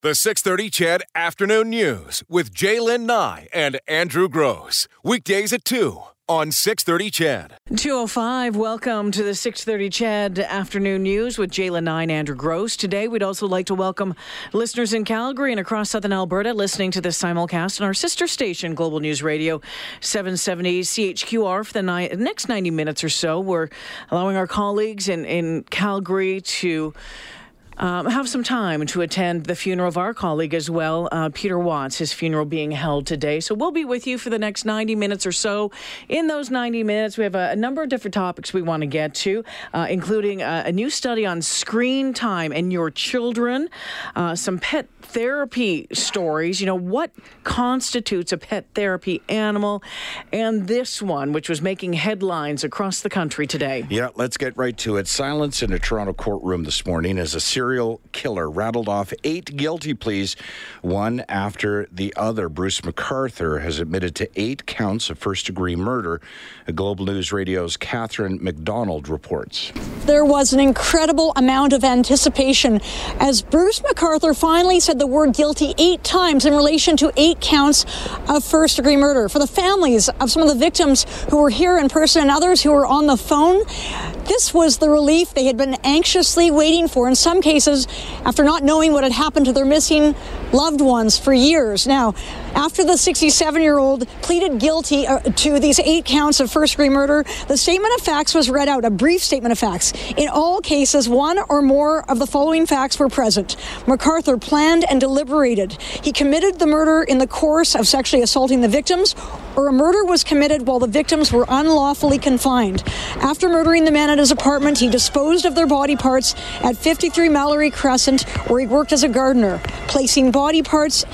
The 630 CHED Afternoon News with Jaylen Nye and Andrew Gross. Weekdays at 2 on 630 CHED. 205, welcome to the 630 CHED Afternoon News with Jaylen Nye and Andrew Gross. Today, we'd also like to welcome listeners in Calgary and across southern Alberta listening to this simulcast on our sister station, Global News Radio 770 CHQR for the ni- next 90 minutes or so. We're allowing our colleagues in, in Calgary to um, have some time to attend the funeral of our colleague as well, uh, Peter Watts, his funeral being held today. So we'll be with you for the next 90 minutes or so. In those 90 minutes, we have a, a number of different topics we want to get to, uh, including a, a, new study on screen time and your children, uh, some pet therapy stories. You know, what constitutes a pet therapy animal? And this one, which was making headlines across the country today. Yeah, let's get right to it. Silence in a Toronto courtroom this morning as a serious serial killer rattled off eight guilty pleas, one after the other. Bruce McArthur has admitted to eight counts of first degree murder. Global News Radio's Catherine McDonald reports. There was an incredible amount of anticipation as Bruce McArthur finally said the word guilty eight times in relation to eight counts of first degree murder. For the families of some of the victims who were here in person and others who were on the phone, this was the relief they had been anxiously waiting for. In some cases, cases after not knowing what had happened to their missing loved ones for years. Now, after the 67 year old pleaded guilty uh, to these eight counts of first degree murder, the statement of facts was read out, a brief statement of facts. In all cases, one or more of the following facts were present. McArthur planned and deliberated. He committed the murder in the course of sexually assaulting the victims, or a murder was committed while the victims were unlawfully confined. After murdering the man at his apartment, he disposed of their body parts at 53 Mallory Crescent, where he worked as a gardener, placing body parts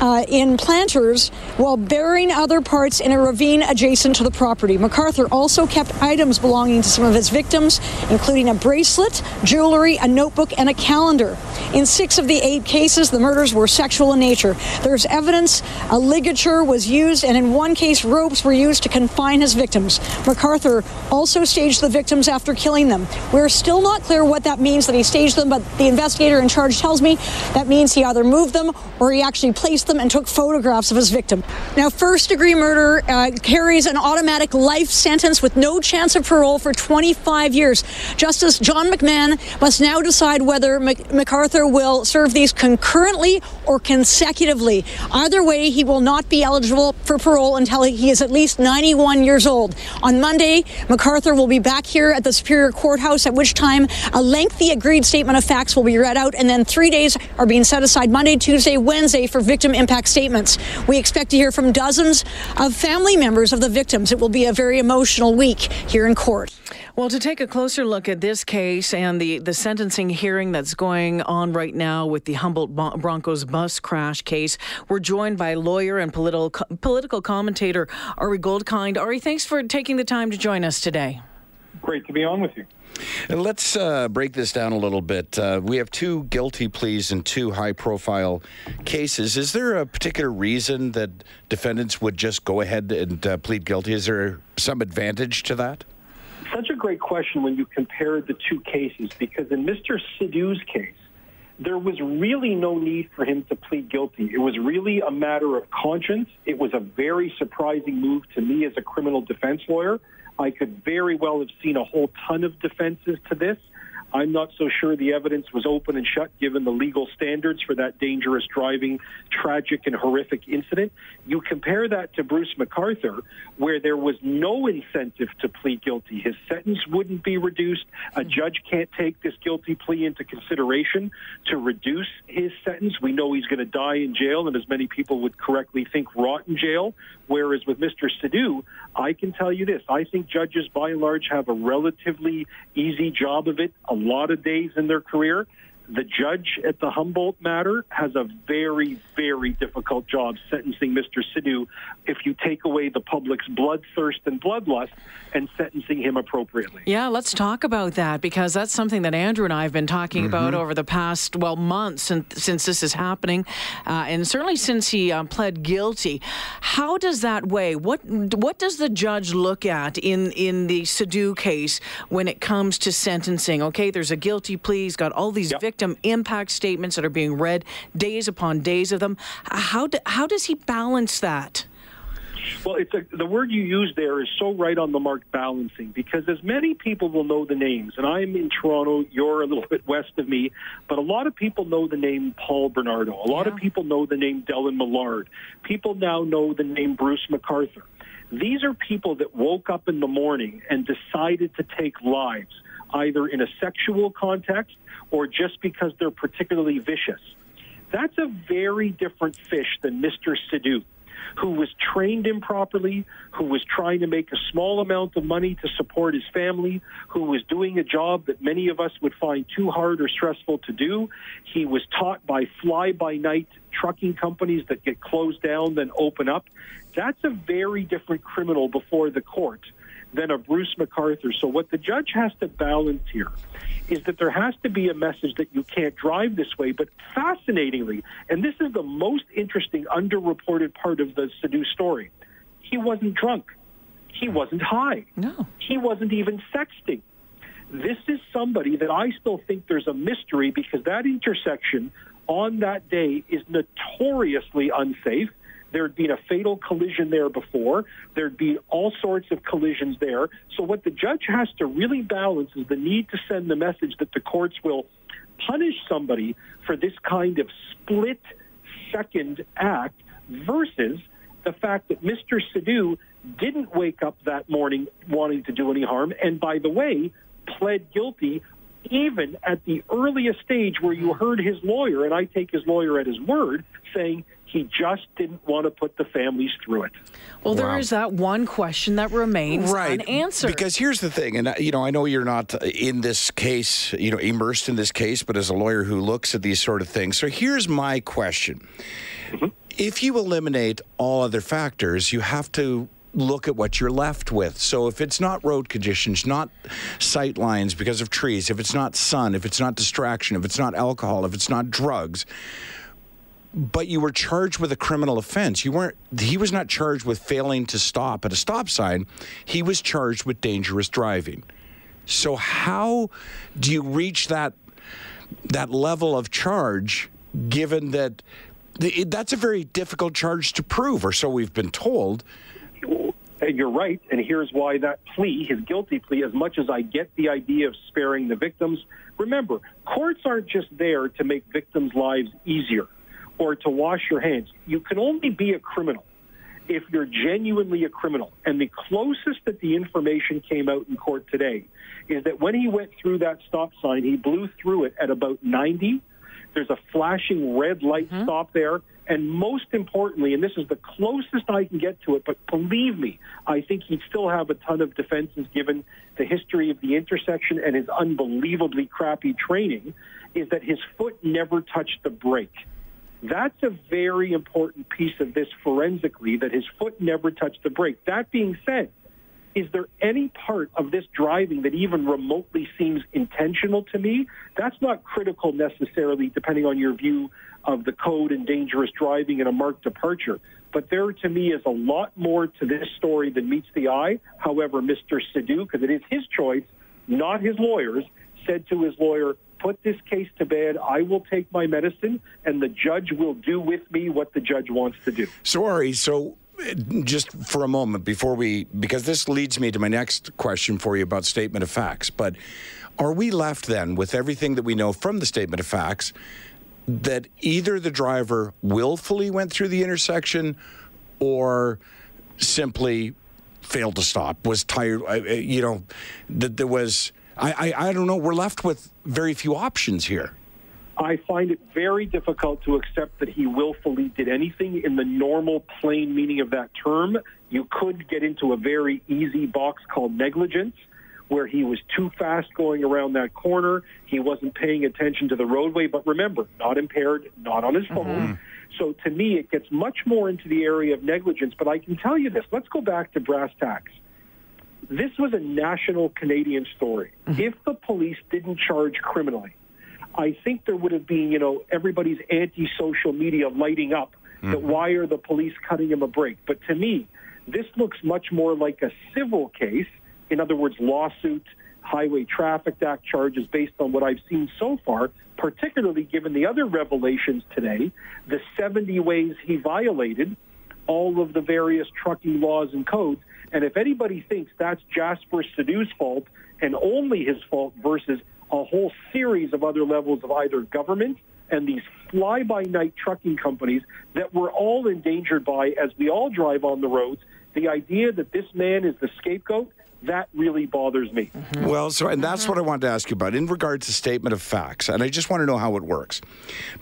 uh, in planters while burying other parts in a ravine adjacent to the property. McArthur also kept items belonging to some of his victims, including a bracelet, jewelry, a notebook, and a calendar. In six of the eight cases, the murders were sexual in nature. There's evidence a ligature was used, and in one case, ropes were used to confine his victims. McArthur also staged the victims after killing them. We're still not clear what that means that he staged them, but the investigator in charge tells me that means he either moved them or he actually placed them and took photographs of his victim. Now, first degree murder uh, carries an automatic life sentence with no chance of parole for 25 years. Justice John McMahon must now decide whether McArthur will serve these concurrently or consecutively. Either way, he will not be eligible for parole until he is at least 91 years old. On Monday, McArthur will be back here at the Superior Courthouse, at which time a lengthy agreed statement of facts will be read out, and then three days are being set aside Monday, Tuesday, Wednesday for victim impact statements. We expect to hear from dozens of family members of the victims. It will be a very emotional week here in court. Well, to take a closer look at this case and the, the sentencing hearing that's going on right now with the Humboldt Broncos bus crash case, we're joined by lawyer and political political commentator Ari Goldkind. Ari, thanks for taking the time to join us today. Great to be on with you. Let's uh, break this down a little bit. Uh, we have two guilty pleas in two high profile cases. Is there a particular reason that defendants would just go ahead and uh, plead guilty? Is there some advantage to that? Such a great question when you compare the two cases because in Mr. Sidhu's case, there was really no need for him to plead guilty. It was really a matter of conscience. It was a very surprising move to me as a criminal defense lawyer. I could very well have seen a whole ton of defenses to this. I'm not so sure the evidence was open and shut given the legal standards for that dangerous driving, tragic and horrific incident. You compare that to Bruce McArthur, where there was no incentive to plead guilty. His sentence wouldn't be reduced. A hmm. judge can't take this guilty plea into consideration to reduce his sentence. We know he's going to die in jail, and as many people would correctly think, rot in jail. Whereas with Mr. Sidhu, I can tell you this. I think judges, by and large, have a relatively easy job of it. A lot of days in their career. The judge at the Humboldt matter has a very, very difficult job sentencing Mr. Sidhu if you take away the public's bloodthirst and bloodlust and sentencing him appropriately. Yeah, let's talk about that because that's something that Andrew and I have been talking mm-hmm. about over the past, well, months since, since this is happening, uh, and certainly since he um, pled guilty. How does that weigh? What what does the judge look at in, in the Sidhu case when it comes to sentencing? Okay, there's a guilty plea, he's got all these yep. victims victim impact statements that are being read, days upon days of them. How, do, how does he balance that? Well, it's a, the word you use there is so right on the mark, balancing, because as many people will know the names, and I'm in Toronto, you're a little bit west of me, but a lot of people know the name Paul Bernardo. A lot yeah. of people know the name Dellen Millard. People now know the name Bruce McArthur. These are people that woke up in the morning and decided to take lives, either in a sexual context or just because they're particularly vicious. That's a very different fish than Mr. Sidhu who was trained improperly, who was trying to make a small amount of money to support his family, who was doing a job that many of us would find too hard or stressful to do. He was taught by fly-by-night trucking companies that get closed down, then open up. That's a very different criminal before the court than a Bruce McArthur. So what the judge has to balance here is that there has to be a message that you can't drive this way. But fascinatingly, and this is the most interesting underreported part of the Sidhu story, he wasn't drunk. He wasn't high. No. He wasn't even sexting. This is somebody that I still think there's a mystery because that intersection on that day is notoriously unsafe. There had been a fatal collision there before. There'd be all sorts of collisions there. So what the judge has to really balance is the need to send the message that the courts will punish somebody for this kind of split second act versus the fact that Mr. Sidhu didn't wake up that morning wanting to do any harm. And by the way, pled guilty even at the earliest stage where you heard his lawyer, and I take his lawyer at his word, saying he just didn't want to put the families through it. Well, wow. there is that one question that remains right. unanswered. Because here's the thing, and uh, you know, I know you're not in this case, you know, immersed in this case, but as a lawyer who looks at these sort of things. So here's my question. Mm-hmm. If you eliminate all other factors, you have to look at what you're left with. So if it's not road conditions, not sight lines because of trees, if it's not sun, if it's not distraction, if it's not alcohol, if it's not drugs, but you were charged with a criminal offense. You weren't he was not charged with failing to stop at a stop sign. He was charged with dangerous driving. So how do you reach that that level of charge given that that's a very difficult charge to prove or so we've been told you're right, and here's why that plea, his guilty plea, as much as I get the idea of sparing the victims, remember, courts aren't just there to make victims' lives easier or to wash your hands. You can only be a criminal if you're genuinely a criminal. And the closest that the information came out in court today is that when he went through that stop sign, he blew through it at about 90. There's a flashing red light mm-hmm. stop there. And most importantly, and this is the closest I can get to it, but believe me, I think he'd still have a ton of defenses given the history of the intersection and his unbelievably crappy training, is that his foot never touched the brake. That's a very important piece of this forensically, that his foot never touched the brake. That being said, is there any part of this driving that even remotely seems intentional to me? That's not critical necessarily, depending on your view of the code and dangerous driving and a marked departure. But there, to me, is a lot more to this story than meets the eye. However, Mr. Sidhu, because it is his choice, not his lawyer's, said to his lawyer, put this case to bed. I will take my medicine, and the judge will do with me what the judge wants to do. Sorry. So just for a moment before we, because this leads me to my next question for you about statement of facts. But are we left then with everything that we know from the statement of facts that either the driver willfully went through the intersection or simply failed to stop, was tired, uh, uh, you know, that there was, I, I, I don't know, we're left with very few options here. I find it very difficult to accept that he willfully did anything in the normal, plain meaning of that term. You could get into a very easy box called negligence, where he was too fast going around that corner. He wasn't paying attention to the roadway. But remember, not impaired, not on his phone. Mm-hmm. So to me, it gets much more into the area of negligence. But I can tell you this. Let's go back to brass tacks. This was a national Canadian story. Mm-hmm. If the police didn't charge criminally, I think there would have been, you know, everybody's anti-social media lighting up mm-hmm. that why are the police cutting him a break? But to me, this looks much more like a civil case. In other words, lawsuit, Highway Traffic Act charges based on what I've seen so far, particularly given the other revelations today, the 70 ways he violated all of the various trucking laws and codes. And if anybody thinks that's Jaskirat Sidhu's fault and only his fault versus a whole series of other levels of either government and these fly-by-night trucking companies that we're all endangered by as we all drive on the roads, the idea that this man is the scapegoat that really bothers me. Mm-hmm. Well, so and that's mm-hmm. what I wanted to ask you about in regards to statement of facts, and I just want to know how it works,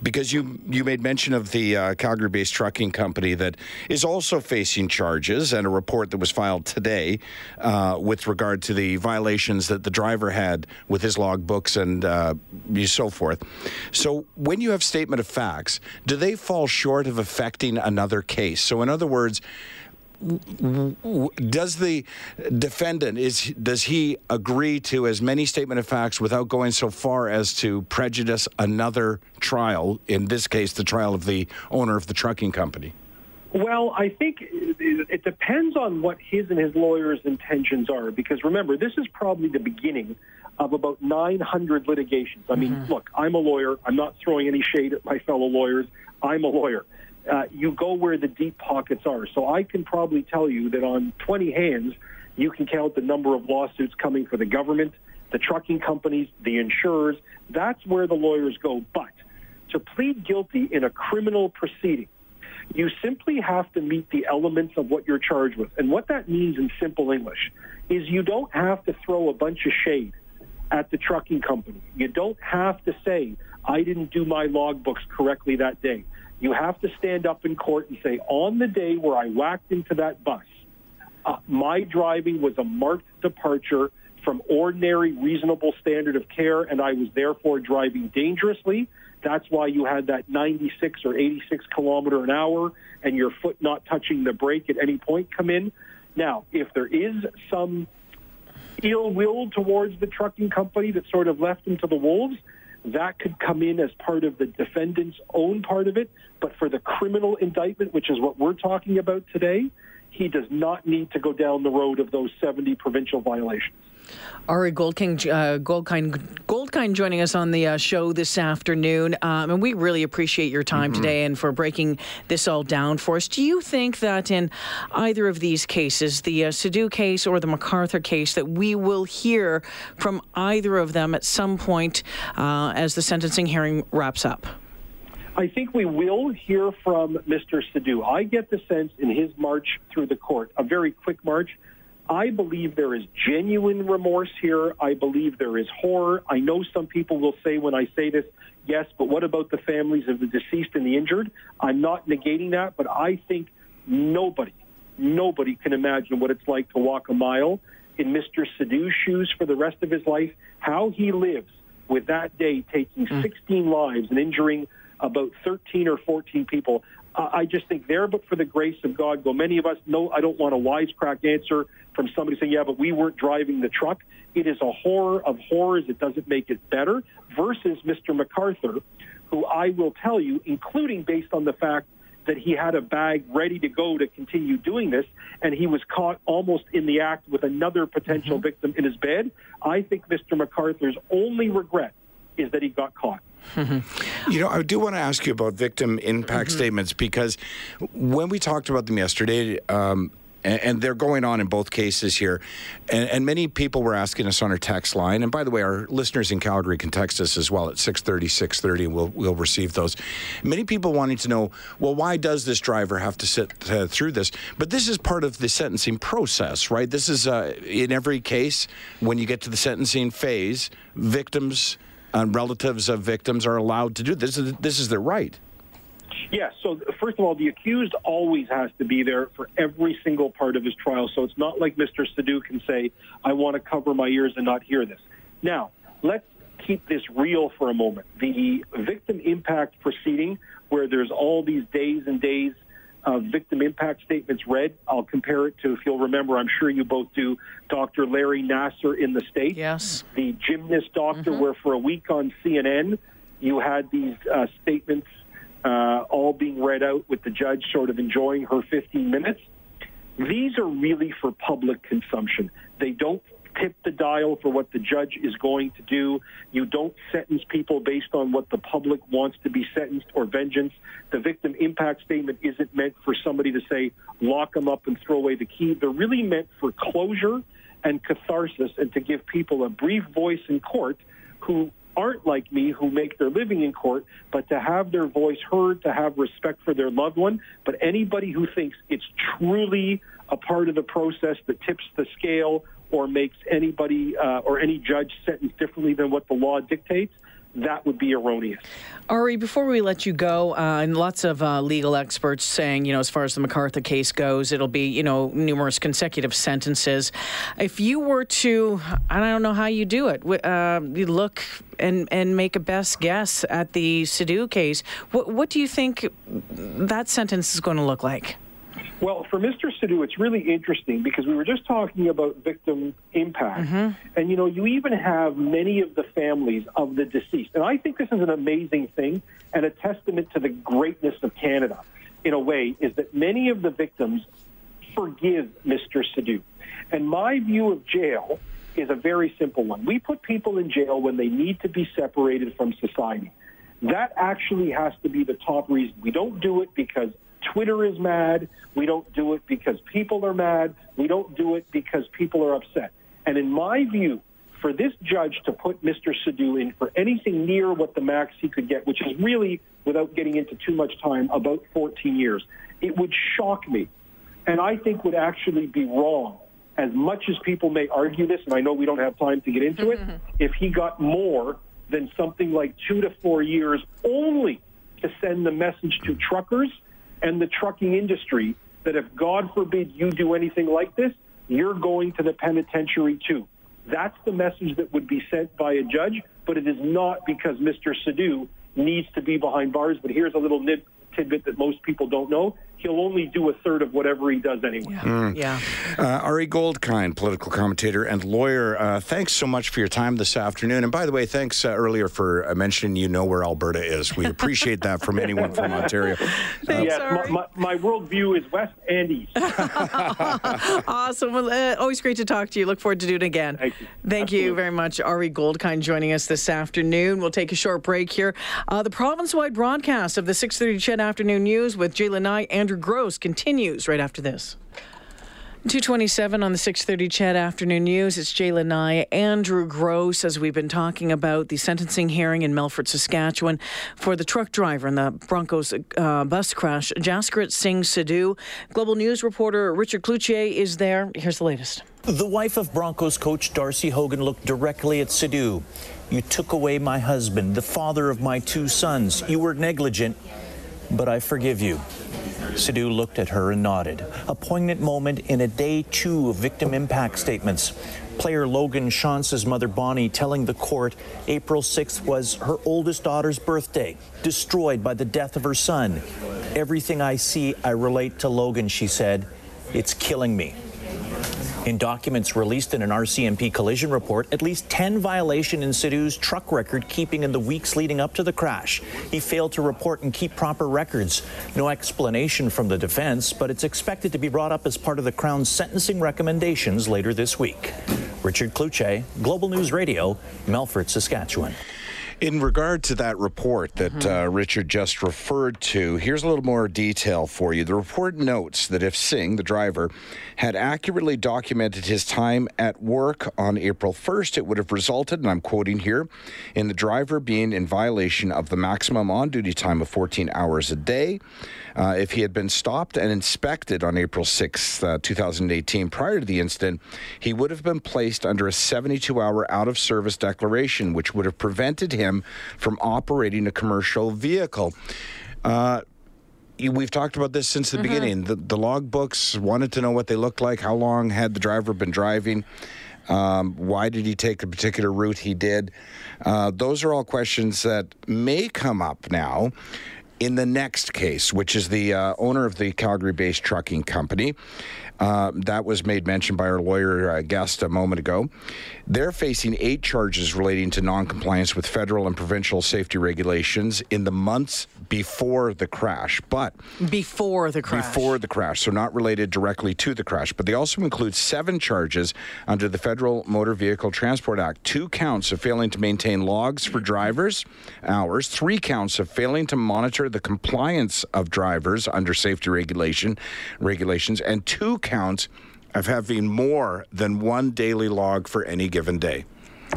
because you you made mention of the uh, Calgary-based trucking company that is also facing charges, and a report that was filed today uh, with regard to the violations that the driver had with his logbooks and uh, so forth. So when you have statement of facts, do they fall short of affecting another case? So in other words does the defendant is does he agree to as many statement of facts without going so far as to prejudice another trial in this case the trial of the owner of the trucking company? Well i think it depends on what his and his lawyer's intentions are because remember this is probably the beginning of about 900 litigations. I mean mm-hmm. look i'm a lawyer. I'm not throwing any shade at my fellow lawyers. I'm a lawyer uh, you go where the deep pockets are. So I can probably tell you that on 20 hands, you can count the number of lawsuits coming for the government, the trucking companies, the insurers. That's where the lawyers go. But to plead guilty in a criminal proceeding, you simply have to meet the elements of what you're charged with. And what that means in simple English is you don't have to throw a bunch of shade at the trucking company. You don't have to say, I didn't do my logbooks correctly that day. You have to stand up in court and say, on the day where I whacked into that bus, uh, my driving was a marked departure from ordinary, reasonable standard of care, and I was therefore driving dangerously. That's why you had that 96 or 86 kilometer an hour and your foot not touching the brake at any point come in. Now, if there is some ill will towards the trucking company that sort of left them to the wolves, that could come in as part of the defendant's own part of it. But for the criminal indictment, which is what we're talking about today, he does not need to go down the road of those 70 provincial violations. Ari Goldking, uh, Goldkind, Goldkind joining us on the uh, show this afternoon. Um, and we really appreciate your time mm-hmm. today and for breaking this all down for us. Do you think that in either of these cases, the uh, Sidhu case or the McArthur case, that we will hear from either of them at some point uh, as the sentencing hearing wraps up? I think we will hear from Mr. Sidhu. I get the sense in his march through the court, a very quick march, I believe there is genuine remorse here. I believe there is horror. I know some people will say when I say this, yes, but what about the families of the deceased and the injured? I'm not negating that, but I think nobody, nobody can imagine what it's like to walk a mile in Mr. Sidhu's shoes for the rest of his life, how he lives with that day taking mm. 16 lives and injuring about 13 or 14 people. I just think there, but for the grace of God, go. Many of us No, I don't want a wisecrack answer from somebody saying, yeah, but we weren't driving the truck. It is a horror of horrors. It doesn't make it better versus Mr. McArthur, who I will tell you, including based on the fact that he had a bag ready to go to continue doing this, and he was caught almost in the act with another potential mm-hmm. victim in his bed. I think Mr. McArthur's only regret is that he got caught. Mm-hmm. You know, I do want to ask you about victim impact mm-hmm. statements because when we talked about them yesterday, um, and, and, they're going on in both cases here. And, and, many people were asking us on our text line. And by the way, our listeners in Calgary can text us as well at 630, 630, and we'll, we'll receive those. Many people wanting to know, well, why does this driver have to sit uh, through this? But this is part of the sentencing process, right? This is uh, in every case, when you get to the sentencing phase, victims and relatives of victims are allowed to do this. This is their right. Yes. So first of all, the accused always has to be there for every single part of his trial. So it's not like Mr. Sidhu can say, "I want to cover my ears and not hear this." Now, let's keep this real for a moment. The victim impact proceeding, where there's all these days and days uh, victim impact statements read. I'll compare it to, if you'll remember, I'm sure you both do, Dr. Larry Nassar in the state. Yes. The gymnast doctor, mm-hmm. where for a week on CNN, you had these uh, statements uh, all being read out with the judge sort of enjoying her 15 minutes. These are really for public consumption. They don't tip the dial for what the judge is going to do. You don't sentence people based on what the public wants to be sentenced or vengeance. The victim impact statement isn't meant for somebody to say, lock them up and throw away the key. They're really meant for closure and catharsis and to give people a brief voice in court who aren't like me who make their living in court, but to have their voice heard, to have respect for their loved one. But anybody who thinks it's truly a part of the process that tips the scale or makes anybody uh, or any judge sentence differently than what the law dictates, that would be erroneous. Ari, before we let you go, uh, and lots of uh, legal experts saying, you know, as far as the McArthur case goes, it'll be, you know, numerous consecutive sentences. If you were to, I don't know how you do it, uh, you look and and make a best guess at the Sidhu case, what, what do you think that sentence is going to look like? Well, for Mr. Sidhu, it's really interesting because we were just talking about victim impact. Mm-hmm. And, you know, you even have many of the families of the deceased. And I think this is an amazing thing and a testament to the greatness of Canada, in a way, is that many of the victims forgive Mr. Sidhu. And my view of jail is a very simple one. We put people in jail when they need to be separated from society. That actually has to be the top reason. We don't do it because Twitter is mad. We don't do it because people are mad. We don't do it because people are upset. And in my view, for this judge to put Mr. Sidhu in for anything near what the max he could get, which is really, without getting into too much time, about 14 years, it would shock me. And I think would actually be wrong, as much as people may argue this, and I know we don't have time to get into it, mm-hmm. if he got more than something like two to four years only to send the message to truckers and the trucking industry that if God forbid you do anything like this, you're going to the penitentiary too. That's the message that would be sent by a judge, but it is not because Mr. Sidhu needs to be behind bars. But here's a little nib- tidbit that most people don't know he'll only do a third of whatever he does anyway. Yeah. Mm. yeah. Uh, Ari Goldkind, political commentator and lawyer, uh, thanks so much for your time this afternoon. And by the way, thanks uh, earlier for uh, mentioning you know where Alberta is. We appreciate that from anyone from Ontario. thanks, yes, my, my, my, worldview is West and East. awesome. Well, uh, always great to talk to you. Look forward to doing it again. Thank you. Thank you very much, Ari Goldkind, joining us this afternoon. We'll take a short break here. Uh, the province-wide broadcast of the 6:30 CHED Afternoon News with Jaylen Nye and Andrew Gross continues right after this. 227 on the 630 CHED Afternoon News. It's Jaylen Nye, Andrew Gross, as we've been talking about the sentencing hearing in Melfort, Saskatchewan for the truck driver in the Broncos uh, bus crash, Jaskirat Singh Sidhu. Global News reporter Richard Cloutier is there. Here's the latest. The wife of Broncos coach Darcy Haugan looked directly at Sidhu. You took away my husband, the father of my two sons. You were negligent, but I forgive you. Sidhu looked at her and nodded. A poignant moment in a day two of victim impact statements. Player Logan Schatz's mother Bonnie telling the court April 6th was her oldest daughter's birthday, destroyed by the death of her son. Everything I see, I relate to Logan, she said. It's killing me. In documents released in an RCMP collision report, at least 10 violation in Sidhu's truck record keeping in the weeks leading up to the crash. He failed to report and keep proper records. No explanation from the defense, but it's expected to be brought up as part of the Crown's sentencing recommendations later this week. Richard Cloutier, Global News Radio, Melfort, Saskatchewan. In regard to that report that mm-hmm. uh, Richard just referred to, here's a little more detail for you. The report notes that if Singh, the driver, had accurately documented his time at work on April 1st, it would have resulted, and I'm quoting here, in the driver being in violation of the maximum on duty time of 14 hours a day. Uh, if he had been stopped and inspected on April 6, uh, 2018, prior to the incident, he would have been placed under a 72 hour out of service declaration, which would have prevented him from operating a commercial vehicle. Uh, we've talked about this since the mm-hmm. beginning. The, the log books wanted to know what they looked like. How long had the driver been driving? Um, why did he take the particular route he did? Uh, those are all questions that may come up now in the next case, which is the uh, owner of the Calgary based trucking company. Uh, that was made mention by our lawyer uh, guest a moment ago. They're facing eight charges relating to noncompliance with federal and provincial safety regulations in the months before the crash. But before the crash. Before the crash, so not related directly to the crash. But they also include seven charges under the Federal Motor Vehicle Transport Act two counts of failing to maintain logs for drivers' hours, three counts of failing to monitor the compliance of drivers under safety regulation regulations, and two counts of having more than one daily log for any given day.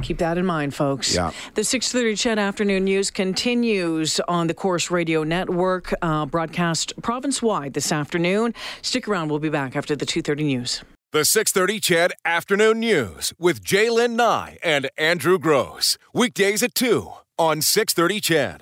Keep that in mind, folks. Yeah. The 6:30 CHED Afternoon News continues on the Corus Radio Network, uh, broadcast province-wide this afternoon. Stick around; we'll be back after the 2:30 news. The 6:30 CHED Afternoon News with Jaylen Nye and Andrew Gross. Weekdays at 2 on 6:30 CHED.